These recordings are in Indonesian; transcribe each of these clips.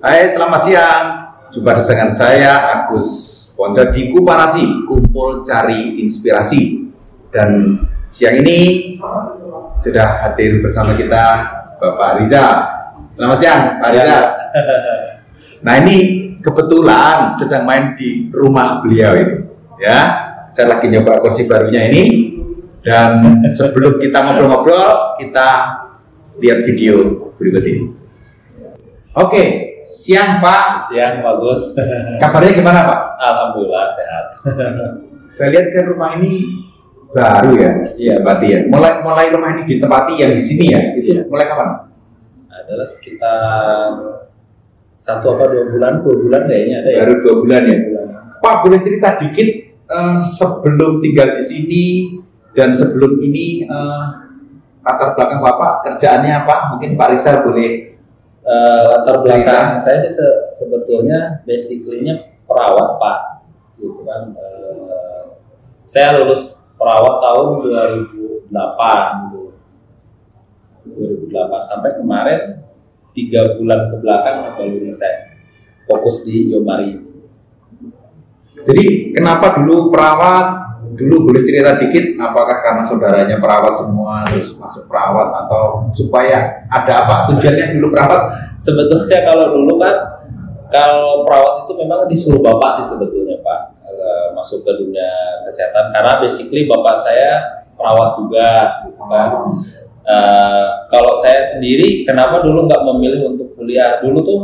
Hai, selamat siang. Jumpa dengan saya Agus Ponco di Kuparasi, Kumpul Cari Inspirasi. Dan siang ini sudah hadir bersama kita Bapak Riza. Selamat siang, Pak Riza. Nah ini kebetulan sedang main di rumah beliau ini, ya. Saya lagi nyoba kursi barunya ini. Dan sebelum kita ngobrol-ngobrol, kita lihat video berikut ini. Oke, siang Pak. Siang bagus. Kabarnya gimana Pak? Alhamdulillah sehat. Saya lihat kan rumah ini baru ya, iya Berarti ya. Mulai mulai rumah ini ditempati yang di sini ya, gitu. Iya. Mulai kapan? Adalah sekitar satu apa dua bulan, dua bulan kayaknya ada ya. Baru dua bulan ya. Bulan. Pak boleh cerita dikit eh, sebelum tinggal di sini dan sebelum ini eh, latar belakang Bapak kerjaannya apa? Mungkin Pak Rizal boleh Eh, latar Cerita. belakang saya sih se- sebetulnya basically-nya perawat pak, gitu kan. Eh, saya lulus perawat tahun 2008 gitu. 2008 sampai kemarin tiga bulan ke belakang baru resign fokus di Yomari Jadi kenapa dulu perawat? Dulu boleh cerita dikit, apakah karena saudaranya perawat semua terus masuk perawat atau supaya ada apa tujuannya dulu perawat? sebetulnya kalau dulu kan kalau perawat itu memang disuruh bapak sih sebetulnya pak eh, masuk ke dunia kesehatan. Karena basically bapak saya perawat juga gitu kan. Eh, kalau saya sendiri kenapa dulu nggak memilih untuk kuliah? Dulu tuh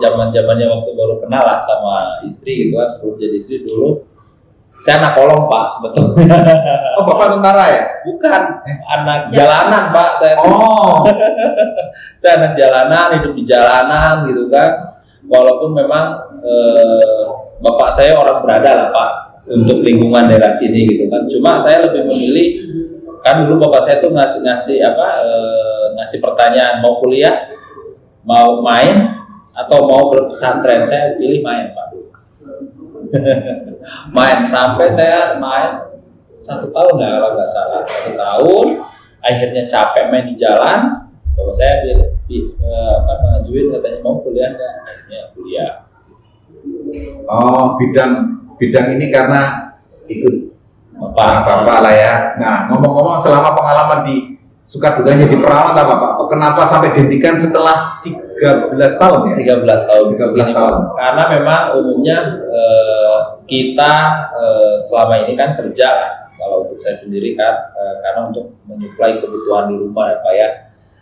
zaman zamannya waktu baru kenal lah sama istri gitu kan sebelum jadi istri dulu saya anak kolong pak sebetulnya. Oh bapak tentara ya? bukan. Anak jalanan pak saya Oh, saya anak jalanan hidup di jalanan gitu kan. Walaupun memang eh, bapak saya orang berada lah pak untuk lingkungan daerah sini gitu kan. Cuma saya lebih memilih kan dulu bapak saya tuh ngasih ngasih apa eh, ngasih pertanyaan mau kuliah mau main atau mau berpesantren. Saya pilih main pak main sampai saya main satu tahun ya kalau nggak salah satu tahun akhirnya capek main di jalan bapak saya bi- bi- eh, apa ngajuin katanya mau kuliah nggak akhirnya kuliah oh bidang bidang ini karena ikut bapak bapak lah ya. Nah ngomong-ngomong selama pengalaman di suka dukanya di perawat apa Pak? Kenapa sampai dihentikan setelah 13 tahun ya? 13 tahun 13 Begini, Pak. tahun. karena memang umumnya eh, kita eh, selama ini kan kerja kalau untuk saya sendiri kan eh, karena untuk menyuplai kebutuhan di rumah ya Pak ya.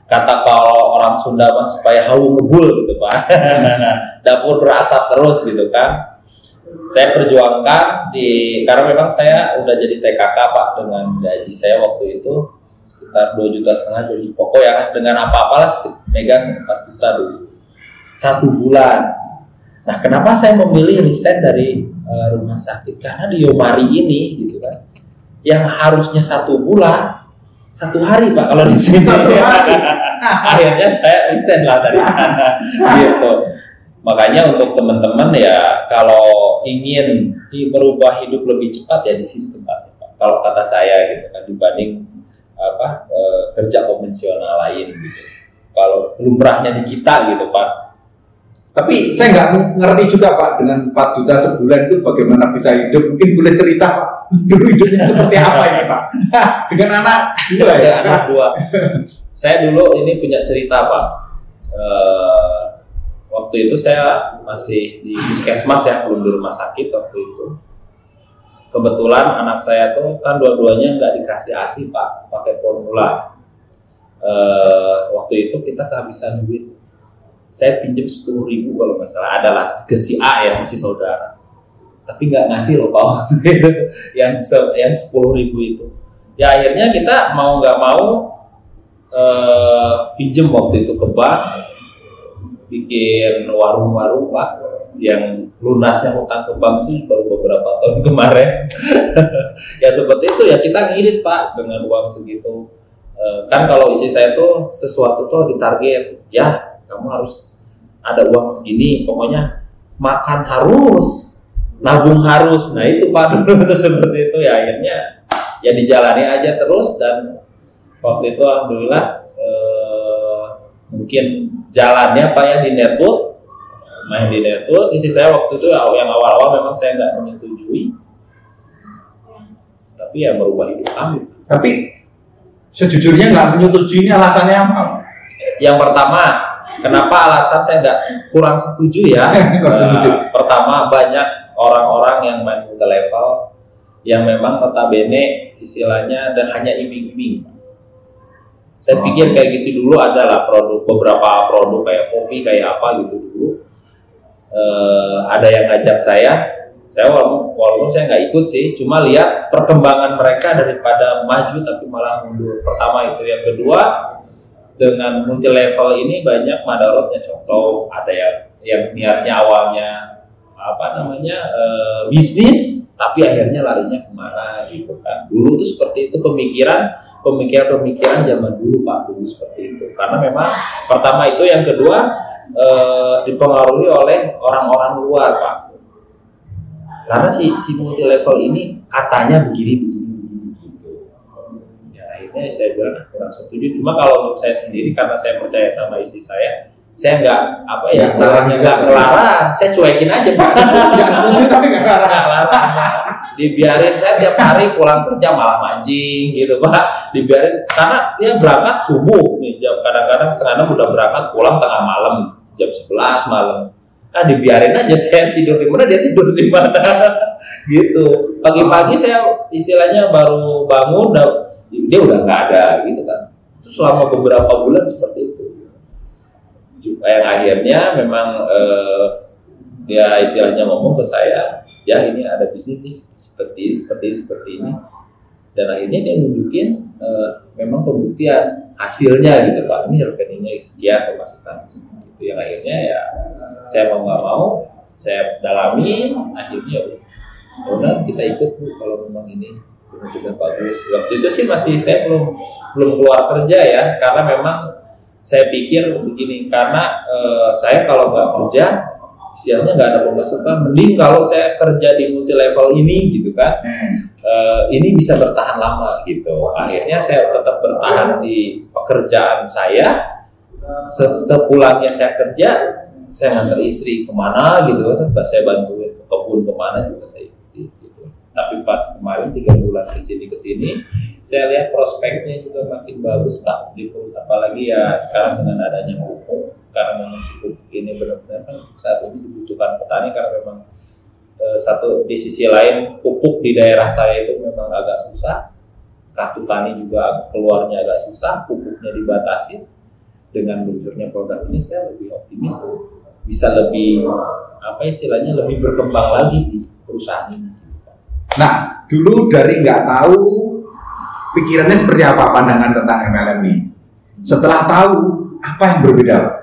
Kata kalau orang Sunda mah supaya hawu ngebul gitu Pak. Dapur berasap terus gitu kan. Saya perjuangkan di karena memang saya udah jadi TKK Pak dengan gaji saya waktu itu sekitar 2 juta setengah gaji pokok ya dengan apa-apa lah megang 4 juta dulu. Satu bulan. Nah, kenapa saya memilih resign dari eh, rumah sakit? Karena di Yomari ini, gitu kan, yang harusnya satu bulan, satu hari pak kalau di sini. Satu hari. Akhirnya saya resign lah dari sana, gitu. Makanya untuk teman-teman ya, kalau ingin merubah hidup lebih cepat ya di sini tempatnya pak. Kalau kata saya gitu kan dibanding apa eh, kerja konvensional lain gitu. Kalau lumrahnya di kita gitu pak, Tapi saya nggak ngerti juga Pak dengan 4 juta sebulan itu bagaimana bisa hidup. Mungkin boleh cerita Pak. Dulu hidupnya seperti apa ini Pak? dengan anak dua ya? anak dua. Saya dulu ini punya cerita pak. Eh, waktu itu saya masih di puskesmas ya, belum di rumah sakit waktu itu. Kebetulan anak saya tuh kan dua-duanya nggak dikasih asi pak, pakai formula. Eh, waktu itu kita kehabisan duit. Saya pinjam sepuluh ribu kalau nggak salah. Adalah ke si A ya masih saudara. Tapi nggak ngasih loh pak. Yang se- yang sepuluh ribu itu. Ya akhirnya kita mau nggak mau eh, pinjem waktu itu ke bank. Bikin warung-warung pak yang lunasnya hutang ke bank itu baru beberapa tahun kemarin. Ya seperti itu ya. Kita ngirit pak dengan uang segitu. Eh, kan kalau isi saya tuh sesuatu tuh ditarget ya kamu harus ada uang segini pokoknya makan harus nabung harus. Nah itu pak dulu tuh seperti itu. Ya akhirnya ya dijalani aja terus dan waktu itu alhamdulillah eh, mungkin jalannya pak ya di network main di network. Isi saya waktu itu yang awal-awal memang saya nggak menyetujui. Tapi ya merubah hidup kami. Tapi sejujurnya nggak menyetujui ini alasannya apa? yang pertama kenapa alasan saya nggak kurang setuju ya? Kurang setuju. pertama banyak orang-orang yang main multi level yang memang notabene istilahnya ada hanya iming-iming. Saya Oh. pikir kayak gitu dulu adalah produk beberapa produk kayak kopi kayak apa gitu dulu. Eh, ada yang ngajak saya. Saya walaupun, walaupun saya nggak ikut sih cuma lihat perkembangan mereka daripada maju tapi malah mundur. Pertama itu. Yang kedua dengan multi level ini banyak madarotnya. Contoh ada yang yang niatnya awalnya apa namanya eh, bisnis tapi akhirnya larinya ke mana gitu kan. Dulu tuh seperti itu pemikiran pemikiran-pemikiran zaman dulu pak dulu seperti itu. Karena memang pertama itu yang kedua eh, dipengaruhi oleh orang-orang luar pak. Karena si si multi level ini katanya begini ya akhirnya saya bilang ah, kurang setuju. Cuma kalau untuk saya sendiri karena saya percaya sama isi saya saya nggak apa ya salahnya nggak juga. melarang saya cuekin aja pak. Nggak setuju tapi nggak larang. nggak larang dibiarin saya tiap hari pulang kerja malah mancing gitu pak. Dibiarin karena dia berangkat subuh. Nih jam kadang-kadang setengah enam udah berangkat pulang tengah malam jam 11 malam. Ah dibiarin aja saya tidur di mana dia tidur di mana. Gitu. Pagi-pagi saya istilahnya baru bangun udah dia udah nggak ada gitu kan. Itu selama beberapa bulan seperti itu. Yang akhirnya memang eh, dia istilahnya ngomong ke saya ya ini ada bisnis seperti ini seperti ini seperti ini. Dan akhirnya dia nunjukin eh, memang pembuktian hasilnya gitu pak ini rekeningnya sekian pemasukan itu yang akhirnya ya saya mau nggak mau saya dalami akhirnya ya udah kita ikut bu kalau memang ini benar-benar bagus. Waktu itu sih masih saya belum belum keluar kerja ya karena memang saya pikir begini karena eh, saya kalau nggak kerja istilahnya nggak ada pemasukan mending kalau saya kerja di multi level ini gitu kan Hmm. eh, ini bisa bertahan lama gitu. Akhirnya saya tetap bertahan di pekerjaan saya. Se- sepulangnya saya kerja saya nganter istri ke mana gitu kan saya bantuin ke kebun ke mana juga saya tapi pas kemarin tiga bulan ke sini ke sini saya lihat prospeknya juga makin bagus pak. Di apalagi ya sekarang dengan adanya pupuk karena memang si pupuk ini benar-benar kan saat ini dibutuhkan petani karena memang eh, satu di sisi lain pupuk di daerah saya itu memang agak susah kartu tani juga keluarnya agak susah pupuknya dibatasi. Dengan munculnya produk ini saya lebih optimis bisa lebih apa istilahnya lebih berkembang lagi di perusahaan ini Nah, dulu dari nggak tahu pikirannya seperti apa pandangan tentang MLM ini. Setelah tahu apa yang berbeda?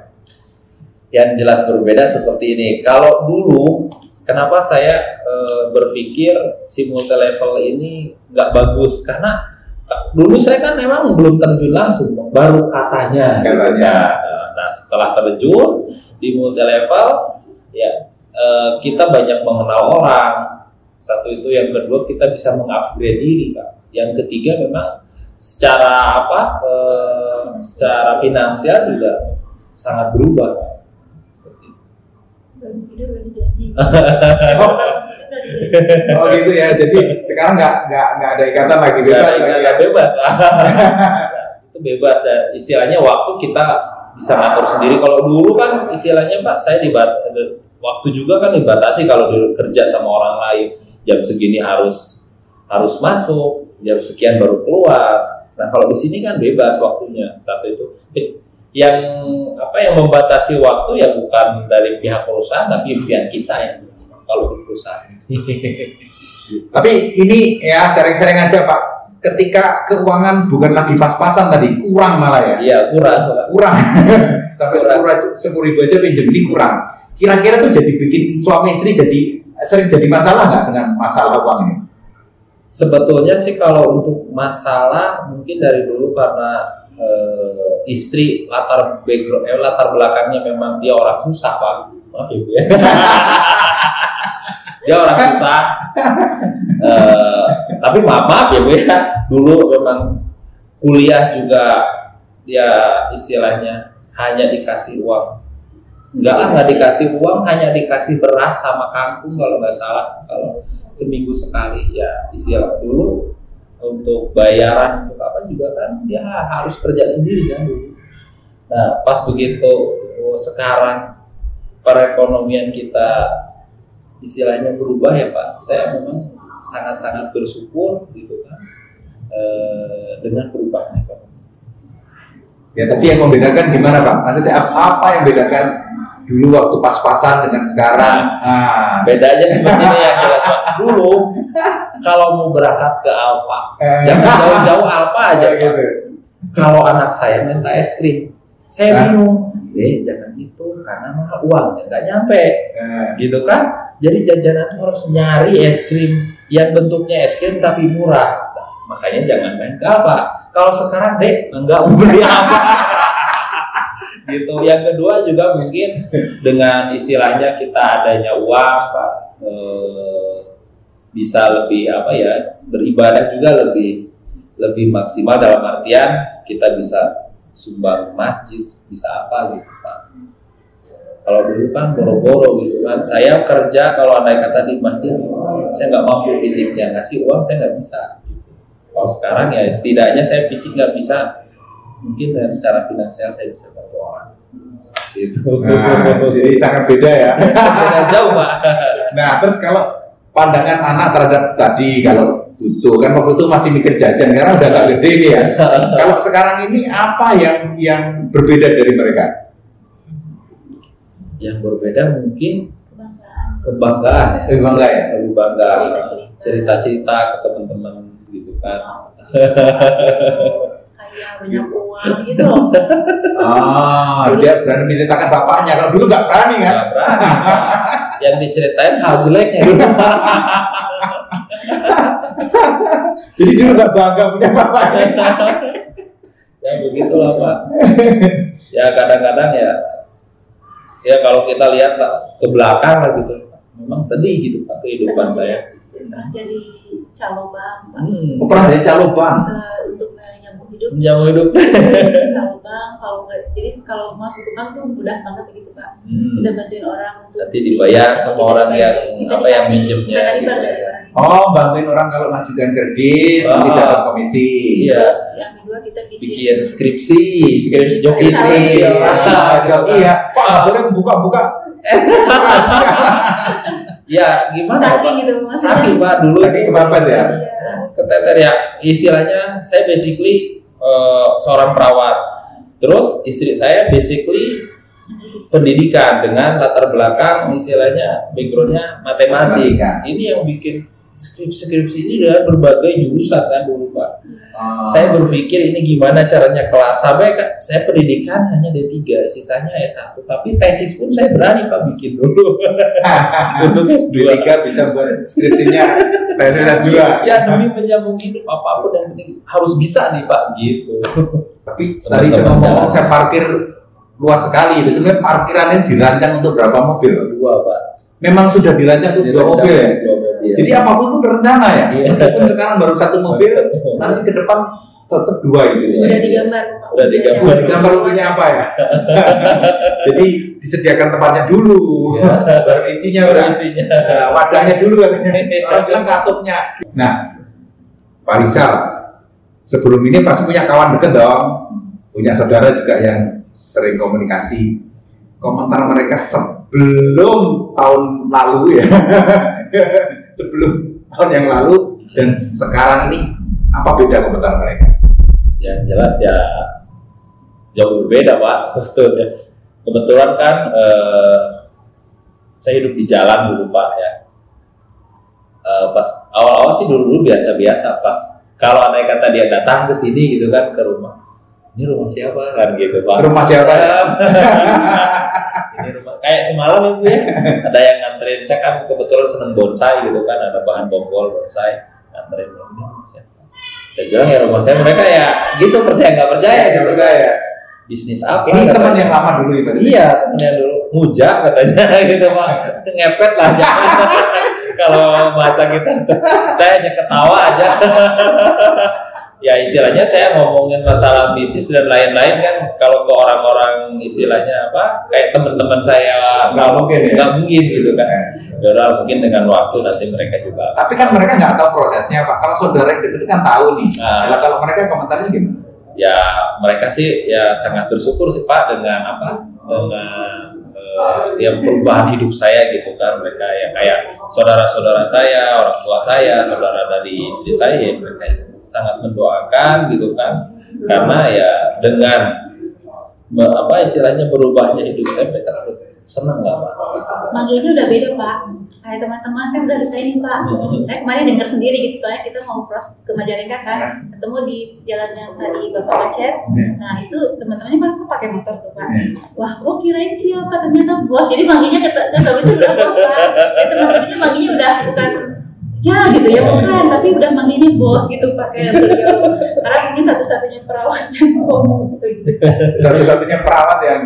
yang jelas berbeda seperti ini. Kalau dulu, kenapa saya eh, berpikir si multi level ini nggak bagus? Karena eh, dulu saya kan memang belum terjun langsung, baru katanya. Katanya. kan. Nah, setelah terjun di multi level, ya eh, kita banyak mengenal orang. Satu itu, yang kedua kita bisa mengupgrade diri, Kak. Yang ketiga memang secara apa? eh, secara finansial juga sangat berubah. Kak. Seperti itu. Baru tidur udah digaji. Oh. Gitu ya. Jadi sekarang nggak nggak nggak ada ikatan lagi Nggak bebas ada lagi ya. ikatan bebas itu bebas dan istilahnya waktu kita bisa ngatur sendiri kalau dulu kan istilahnya pak saya dibat waktu juga kan dibatasi kalau di- kerja sama orang lain jam segini harus harus masuk jam sekian baru keluar nah kalau di sini kan bebas waktunya satu itu Eh, yang apa yang membatasi waktu ya bukan dari pihak perusahaan tapi pihak kita yang kalau di perusahaan Tapi ini ya sering-sering aja Pak. Ketika keuangan bukan lagi pas-pasan tadi, kurang malah ya. iya kurang. Kurang. Sampai sepuluh ribu aja pinjam ini kurang. Kira-kira tuh jadi bikin suami istri jadi sering jadi masalah nggak dengan masalah uang ini? Sebetulnya sih kalau untuk masalah mungkin dari dulu karena eh, istri latar background eh, latar belakangnya memang dia orang susah pak. Maaf ya Bu ya. Dia orang susah. Eh, tapi maaf, maaf ya Bu ya. Dulu memang kuliah juga ya istilahnya hanya dikasih uang Enggak lah, nggak dikasih uang, hanya dikasih beras sama kangkung kalau nggak salah. Kalau seminggu sekali ya istilah dulu untuk bayaran untuk apa juga kan dia harus kerja sendiri kan dulu. Nah pas begitu oh, sekarang perekonomian kita istilahnya berubah ya Pak, saya memang sangat-sangat bersyukur gitu kan eh, dengan perubahan ekonomi. Ya tadi yang membedakan gimana Pak? Maksudnya ap- apa yang bedakan dulu waktu pas-pasan dengan sekarang? Ah, Bedanya seperti ini yang jelas. Dulu kalau mau berangkat ke Alfa, eh, jangan jauh-jauh Alfa aja Pak. gitu. Kalau anak saya minta es krim, saya Hah? bingung. Eh jangan itu karena mahal uangnya nggak nyampe, Eh, gitu kan? Jadi jajanan tuh harus nyari es krim yang bentuknya es krim tapi murah. Nah, makanya jangan main ke Alfa. Kalau sekarang dek nggak mau beli apa. gitu. Yang kedua juga mungkin dengan istilahnya kita adanya uang, Pak, eh, bisa lebih apa ya beribadah juga lebih lebih maksimal dalam artian kita bisa sumbang masjid, bisa apa gitu Pak. Kalau dulu kan boro-boro gitu kan, saya kerja kalau andai kata di masjid, saya nggak mampu fisiknya ngasih uang saya nggak bisa. Kalau sekarang ya setidaknya saya fisik nggak bisa, mungkin secara finansial saya bisa bantu. Gitu. Nah, jadi sangat beda ya. Beda jauh pak. Nah, terus kalau pandangan anak terhadap tadi kalau butuh kan waktu itu masih mikir jajan karena udah gak gede nih ya. kalau sekarang ini apa yang yang berbeda dari mereka? Yang berbeda mungkin kebanggaan kebanggaan ya. Lebih bangga ya? Lebih bangga. Cerita-cerita. Cerita-cerita ke teman-teman gitu kan. Kaya banyak uang gitu loh Ah, dia berani menceritakan bapaknya. Kalau dulu nggak berani kan? Nggak berani. Yang diceritain hal jeleknya. Jadi dulu nggak bangga punya bapaknya. ya begitulah pak. Ya kadang-kadang ya ya kalau kita lihat lah ke belakang lah gitu, memang sedih gitu pak kehidupan saya. pernah jadi calo Pak. Hmm. Oh, pernah jadi calo bank. Eh, menyambung hidup kalau nggak jadi kalau masuk ke bank tuh mudah banget begitu pak Hmm. kita bantuin orang untuk Nanti dibayar sama Kita orang yang Kita apa yang minjemnya gitu. Oh, bantuin orang kalau ngajukan kredit, nanti Ah. dapat komisi. Iya. yang kedua kita bikin, Bikin skripsi, skripsi joki Skripsi. Ah, joki ya. Pak, nggak boleh buka-buka. Ya gimana saking gitu maksudnya Saking pak dulu. Saking kepepet ya? Iya. keteter ya istilahnya saya basically eh, seorang perawat. Terus istri saya basically pendidikan dengan latar belakang istilahnya backgroundnya matematik. Matematika. ini yang bikin skripsi-skripsi ini dengan berbagai jurusan kan dulu pak Ah. saya berpikir ini gimana caranya kelas sampai ke- saya pendidikan hanya D3 sisanya S1 tapi tesis pun saya berani pak bikin dulu. Untuk S2 D3 bisa buat skripsinya. Tesis S2. ya demi menyambung hidup apa pun yang penting harus bisa nih pak gitu. Tapi tadi saya ngomong saya parkir luas sekali. Itu sebenarnya parkirannya dirancang untuk berapa mobil? dua pak. Memang sudah dirancang untuk dua mobil ya. dua mobil Jadi apa pun itu rencana ya. Iya. Meskipun sekarang baru satu mobil, nanti ke depan tetap dua itu sih. udah digambar. Udah digambar. Buat gambar mobilnya apa ya? Jadi disediakan tempatnya dulu, Iya. baru isinya udah. isinya Nah, wadahnya dulu katanya. Orang bilang katupnya. Nah, Pak Rizal, sebelum ini pasti punya kawan deket dong, punya saudara juga yang sering komunikasi. Komentar mereka sebelum tahun lalu ya, sebelum tahun yang lalu dan sekarang ini apa beda komentar mereka? ya jelas ya jauh berbeda pak sebetulnya. Kebetulan kan eh, saya hidup di jalan dulu pak ya. Eh, pas awal-awal sih dulu-dulu biasa-biasa pas kalau andai kata dia datang ke sini gitu kan ke rumah ini rumah siapa? Kan gitu pak. Rumah siapa? ini rumah kayak semalam ya Bu ya. Ada yang nganterin saya kan kebetulan seneng bonsai gitu kan ada bahan bonggol bonsai nganterin ini rumah siapa. Saya bilang ya rumah saya. Mereka ya gitu percaya nggak percaya Ya, gitu. ya. bisnis apa Ini teman yang lama dulu ya, iya temen yang dulu. Muja katanya gitu pak. Ngepet lah jangan. Kalau bahasa kita saya hanya ketawa aja ya istilahnya saya ngomongin masalah bisnis dan lain-lain kan kalau ke orang-orang istilahnya apa kayak teman-teman saya Nggak mungkin ya? nggak mungkin gitu kan ya udah mungkin dengan waktu nanti mereka juga Tapi kan mereka nggak tahu prosesnya Pak. Kalau saudara yang deket kan tahu nih. Nah. Nah, kalau mereka komentarnya gimana? ya mereka sih ya sangat bersyukur sih pak dengan apa dengan eh, ya perubahan hidup saya gitu kan. Mereka ya kayak saudara-saudara saya orang tua saya saudara dari istri saya ya mereka sangat mendoakan gitu kan. Karena ya dengan apa istilahnya berubahnya hidup saya mereka senang lah pak. Manggilnya udah beda pak. Kayak teman-teman kan udah saya nih pak. Hmm. Saya kemarin dengar sendiri gitu soalnya kita mau cross ke Majalengka kan, ketemu di jalan yang tadi bapak macet. Nah itu teman-temannya malah kok pakai motor tuh pak. Wah, gua kirain siapa ternyata bos. Jadi manggilnya kata kan tahu sih udah bos kan. Ya teman-temannya manggilnya udah bukan ya gitu ya bukan tapi udah manggilnya bos gitu pakai beliau karena ini satu-satunya perawat yang ngomong gitu. Gitu Satu-satunya perawat yang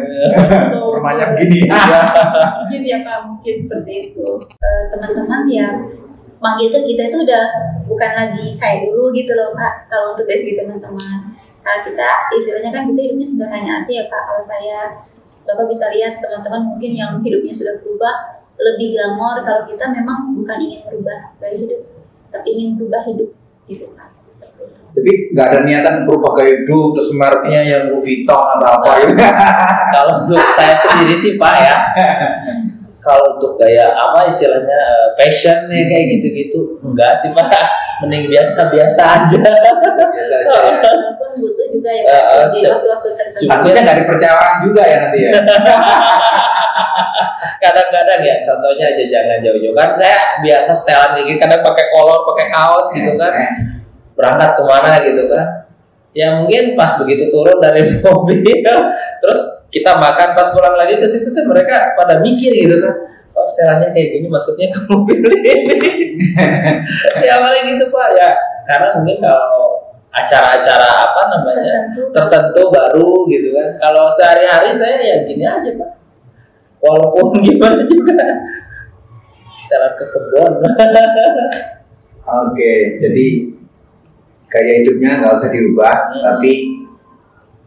rumahnya begini. mungkin ya pak mungkin seperti itu. Eh, teman-teman yang manggil ke kita itu udah bukan lagi kayak dulu gitu loh pak. Kalau untuk dari segi teman-teman. Nah, kita istilahnya kan kita hidupnya sederhana aja ya pak. Kalau saya bapak bisa lihat teman-teman mungkin yang hidupnya sudah berubah lebih glamor kalau kita memang bukan ingin berubah gaya hidup tapi ingin berubah hidup gitu itu Jadi nggak ada niatan berubah gaya hidup terus mereknya yang Louis Vuitton atau apa gitu. kalau untuk saya sendiri sih pak ya kalau untuk gaya apa istilahnya eh, passion nih kayak gitu-gitu enggak sih pak mending biasa-biasa aja Biasa aja ya. walaupun butuh juga ya Pak, di waktu-waktu tertentu Takutnya nggak dipercaya orang juga ya nanti ya. kadang-kadang ya contohnya aja jangan jauh-jauh. Kan saya biasa setelan dikit kadang pakai kolor pakai kaos gitu kan. Berangkat ke mana gitu kan. Ya mungkin pas begitu turun dari mobil terus kita makan pas pulang lagi ke situ tuh mereka pada mikir gitu kan. Oh setelannya kayak gini masuknya ke mobil ini. Ya paling gitu pak. Ya karena mungkin kalau acara-acara apa namanya tertentu. tertentu baru gitu kan. Kalau sehari-hari saya ya gini aja pak walaupun gimana juga setelan ke kebun Oke, jadi gaya hidupnya nggak usah dirubah, Hmm. tapi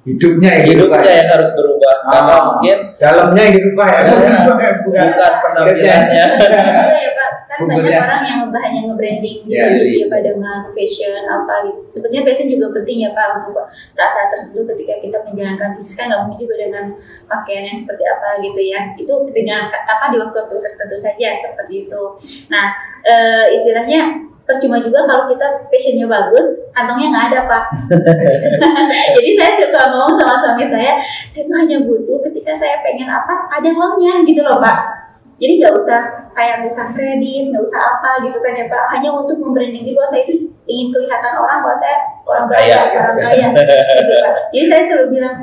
hidupnya yang dirubah. hidupnya yang harus berubah karena Ah. mungkin Dalamnya yang dirubah ya. Ya, bukan, bukan penampilannya Iya ya kan banyak orang yang hanya nge-branding diri Ya, gitu jadi- ya Pak dengan fashion apa gitu. Sebenarnya fashion juga penting ya Pak untuk saat-saat tertentu ketika kita menjalankan bisnis kan nggak mungkin juga dengan pakaian yang seperti apa gitu ya. Itu dengan apa di waktu-waktu tertentu saja seperti itu. Nah eh, istilahnya percuma juga kalau kita fashionnya bagus, kantongnya nggak ada pak. Jadi saya suka ngomong sama suami saya, saya tuh hanya butuh ketika saya pengen apa, ada uangnya gitu loh pak. Jadi nggak usah kayak nggak usah kredit, nggak usah apa gitu kan ya Pak. Hanya untuk membranding diri bahwa saya itu ingin kelihatan orang bahwa saya orang Kaya, kaya, gitu orang kan. kaya gitu Pak. Jadi saya selalu bilang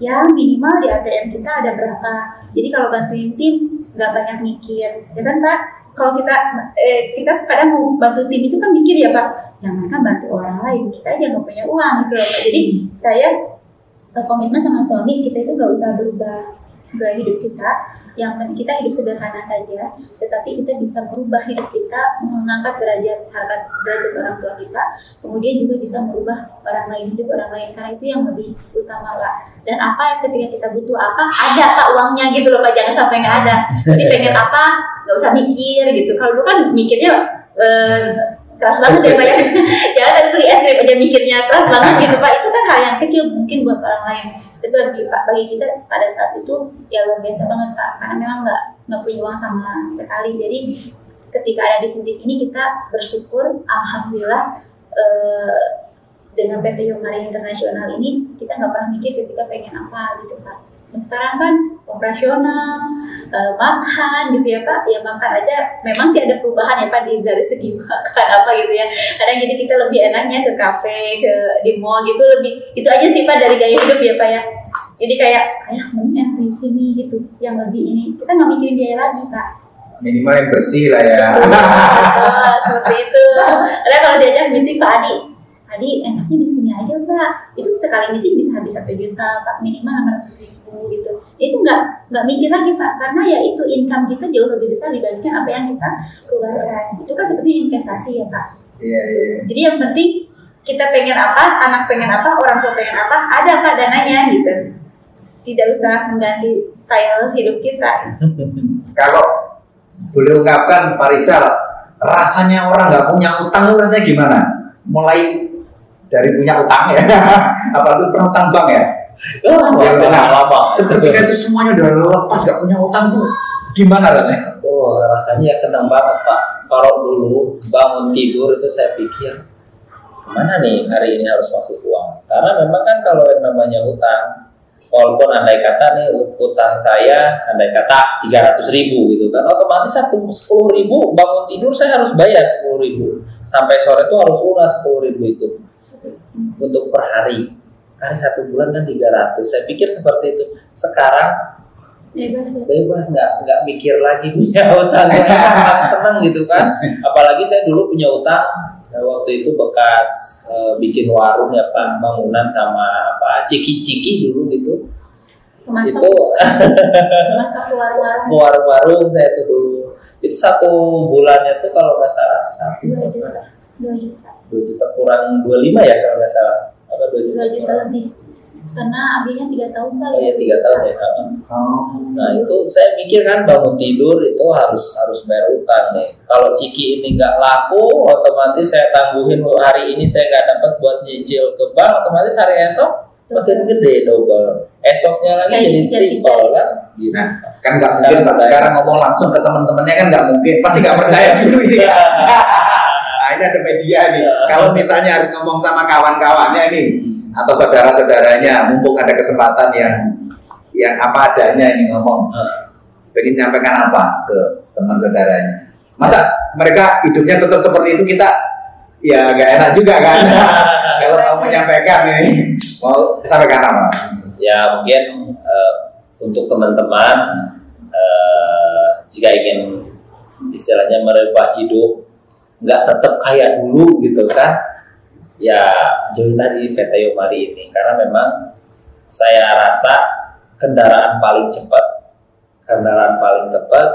ya minimal di ATM kita ada berapa. Jadi kalau bantuin tim nggak banyak mikir, ya kan Pak. Kalau kita eh, kita kadang mau bantu tim itu kan mikir ya Pak. Jangankan bantu orang lain, kita aja nggak punya uang gitu loh Pak. Jadi saya eh, komitmen sama suami kita itu nggak usah berubah gaya hidup kita yang kita hidup sederhana saja tetapi kita bisa merubah hidup kita mengangkat derajat harkat derajat orang tua kita kemudian juga bisa merubah orang lain hidup orang lain. Karena itu yang lebih utama pak dan apa yang ketika kita butuh apa? Ada pak uangnya gitu loh pak jangan sampai nggak ada. Jadi pengen apa? Nggak usah mikir gitu. Kalau dulu kan mikirnya eh, keras banget ya pak ya. Jangan tadi beli es krim aja mikirnya keras banget gitu pak. Itu kan hal yang kecil mungkin buat orang lain. Tapi bagi pak bagi kita pada saat itu ya luar biasa banget pak. Karena memang nggak nggak punya uang sama sekali. Jadi ketika ada di titik ini kita bersyukur alhamdulillah eh, dengan PT Yomari Internasional ini kita nggak pernah mikir ketika pengen apa gitu pak. Nah, sekarang kan operasional eh, makan gitu ya pak. Ya makan aja. Memang sih ada perubahan ya pak di dari segi makan apa gitu ya. Kadang jadi kita lebih enaknya ke kafe ke di mall gitu. Lebih itu aja sih pak dari gaya hidup ya pak ya. Jadi kayak ayah mending enak di sini gitu. Yang lebih ini. Kita nggak mikirin biaya lagi pak. Minimal yang bersih lah ya. Betul, seperti itu. Karena kalau diajak meeting pak Adi Adi enaknya di sini aja pak itu sekali meeting bisa habis satu juta pak minimal enam ratus ribu gitu itu nggak nggak mikir lagi pak karena ya itu income kita jauh lebih besar dibandingkan apa yang kita keluarkan itu kan sebetulnya investasi ya pak Iya, iya. jadi yang penting kita pengen apa, anak pengen apa, orang tua pengen apa, ada pak dananya gitu. Tidak usah mengganti style hidup kita. Kalau boleh ungkapkan Pak Rizal, rasanya orang nggak punya utang itu rasanya gimana? Mulai dari punya utang ya, apalagi pernah utang bank ya. Oh, Ya, nah. lama. Ketika itu semuanya udah lepas nggak punya utang tuh gimana rasanya? Oh, rasanya senang banget Pak. Kalau dulu bangun tidur itu saya pikir ke mana nih hari ini harus masuk uang. Karena memang kan kalau yang namanya utang, walaupun andai kata nih ut- utang saya andai kata 300 ribu gitu kan, otomatis satu 10 ribu bangun tidur saya harus bayar 10 ribu. Sampai sore itu harus lunas 10 ribu itu untuk per hari. Hari satu bulan kan 300. Saya pikir seperti itu. Sekarang Bebas ya. bebas nggak nggak mikir lagi punya utang Emang seneng gitu kan apalagi saya dulu punya utang eh, waktu itu bekas eh, bikin warung ya pak bangunan sama apa ciki-ciki dulu gitu Masuk, itu masuk ke warung-warung. warung-warung saya tuh dulu itu satu bulannya tuh kalau nggak salah satu Dua juta. Dua juta. dua juta kurang dua lima ya kalau nggak salah apa dua juta, Dua juta lebih. Karena abinya tiga tahun kali. oh iya tiga tahun ya. Oh. Nah itu saya mikir kan bangun tidur itu harus harus bayar utang nih. Kalau ciki ini nggak laku, otomatis saya tangguhin hari ini saya nggak dapat buat nyicil ke bank, otomatis hari esok makin gede double. Esoknya lagi Kayak jadi triple kan? Gitu. Nah, kan nggak mungkin Pak Sekarang sekarang ngomong langsung ke teman-temannya kan nggak mungkin, pasti nggak percaya dulu ini. Iya. Nah, ini ada media nih. Kalau misalnya harus ngomong sama kawan-kawannya nih atau saudara-saudaranya, mumpung ada kesempatan yang yang apa adanya ini ngomong, pengen menyampaikan apa ke teman saudaranya. Masa mereka hidupnya tetap seperti itu kita ya nggak enak juga kan? Kalau mau menyampaikan ini, mau sampaikan apa? ya mungkin eh, untuk teman-teman eh, jika ingin istilahnya merubah hidup nggak tetap kayak dulu gitu kan ya join tadi PT Yomari ini karena memang saya rasa kendaraan paling cepat kendaraan paling tepat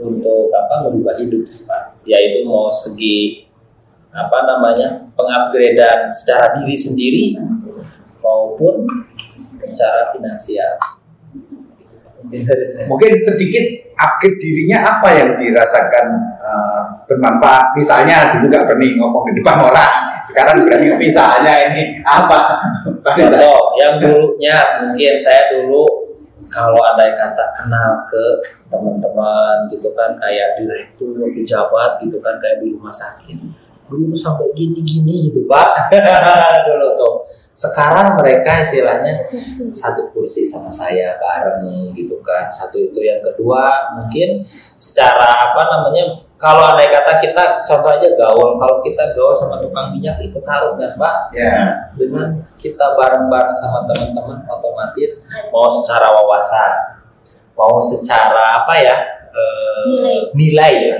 untuk apa merubah hidup sih pak. Yaitu mau segi apa namanya pengupgradean secara diri sendiri maupun secara finansial mungkin sedikit upgrade dirinya apa yang dirasakan eh, bermanfaat misalnya dulu nggak berani ngomong di depan orang sekarang berani misalnya ini apa? Contoh, yang dulunya mungkin saya dulu kalau andai kata kenal ke teman-teman gitu kan kayak direktur, pejabat gitu kan kayak di rumah sakit. Dulu sampai gini-gini gitu pak. dulu tuh. Sekarang mereka istilahnya satu kursi sama saya bareng gitu kan. Satu itu yang kedua mungkin secara apa namanya kalau andai kata kita contoh aja gaul, kalau kita gaul sama tukang minyak itu taruh kan pak ya. Dengan kita bareng-bareng sama teman-teman otomatis mau secara wawasan mau secara apa ya eh, Nilai. nilai ya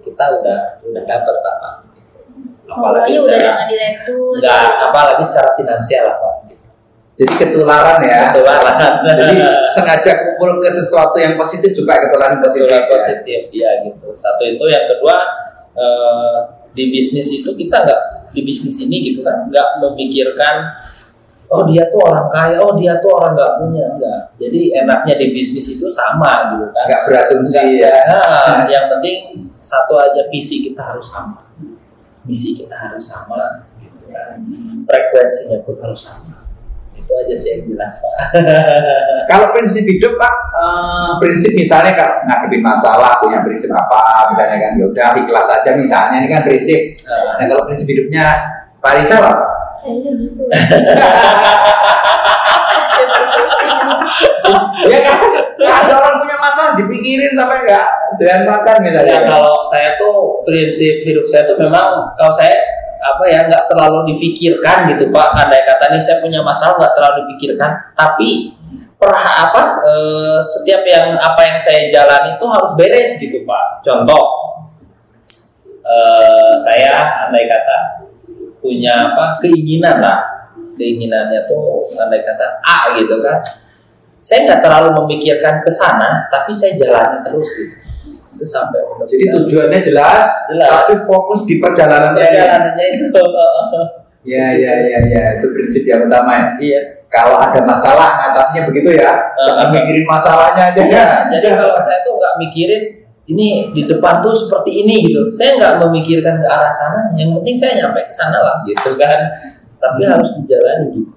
kita udah udah dapat apa apalagi Ngobrolnya udah secara dengan direktur. enggak apalagi secara finansial apa jadi ketularan ya. Ketularan. Jadi sengaja kumpul ke sesuatu yang positif juga ketularan positif, Ketularan ya. positif ya gitu. Satu itu yang kedua eh, di bisnis itu kita nggak di bisnis ini gitu kan nggak memikirkan oh dia tuh orang kaya oh dia tuh orang nggak punya. Enggak jadi enaknya di bisnis itu sama gitu kan. Nggak berasumsi ya. Nah, yang penting satu aja visi kita harus sama misi kita harus sama gitu kan. Frekuensinya pun harus sama. Itu aja sih yang jelas pak. Kalau prinsip hidup pak eh, prinsip misalnya kalau ngadepin masalah punya prinsip apa misalnya kan ya udah ikhlas aja misalnya ini kan prinsip. Nah, nah kalau prinsip hidupnya Pak Rizal apa? Kayaknya gitu. ya kan? Ada orang masalah dipikirin sampai enggak dengan makan misalnya Ya kalau saya tuh prinsip hidup saya tuh memang kalau saya apa ya nggak terlalu difikirkan gitu pak. Andai nih saya punya masalah nggak terlalu dipikirkan, tapi per apa eh, setiap yang apa yang saya jalani itu harus beres gitu pak. Contoh eh, saya andai kata punya apa keinginan lah keinginannya tuh andai kata A gitu kan saya nggak terlalu memikirkan ke sana tapi saya jalani terus gitu itu sampai Jadi tujuannya jelas, Jelas. tapi fokus di perjalanannya. perjalanannya itu Ya, ya, ya, ya, itu prinsip yang utama ya. iya Kalau ada masalah, atasnya begitu ya. Jangan Uh, mikirin masalahnya aja Iya, ya. jadi kalau saya tuh nggak mikirin ini di depan tuh seperti ini gitu. Saya nggak memikirkan ke arah sana. Yang penting saya nyampe ke sana lah gitu kan. Tapi harus dijalani gitu.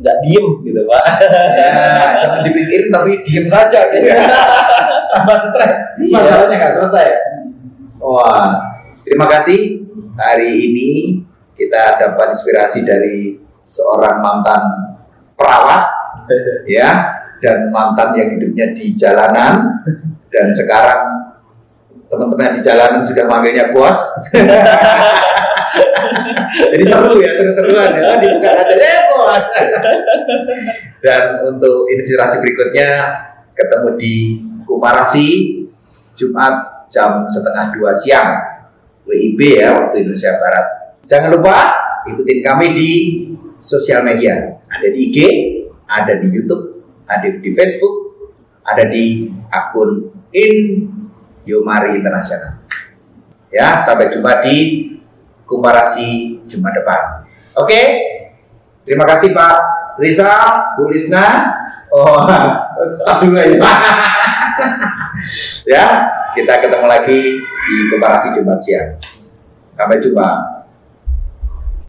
Nggak diem gitu pak. Ya, jangan dipikirin tapi diem saja gitu ya. Tambah stres. Iya. Masalahnya nggak selesai. Wah, terima kasih. Hari ini kita dapat inspirasi dari seorang mantan perawat ya dan mantan yang hidupnya di jalanan dan sekarang teman-teman di jalanan sudah manggilnya bos jadi seru ya seru-seruan ya. Dibuka aja ya bos dan untuk inspirasi berikutnya ketemu di Kumarasi Jumat jam setengah dua siang. WIB ya waktu Indonesia Barat. Jangan lupa ikutin kami di sosial media. Ada di IG ada di YouTube ada di Facebook ada di akun In Yomari Internasional. Ya sampai jumpa di Kumarasi Jumat depan. Oke? Terima kasih Pak Risa Bu Lisna. Oh tas dulu ya ya kita ketemu lagi di Kumarasi Jumat siang. Sampai jumpa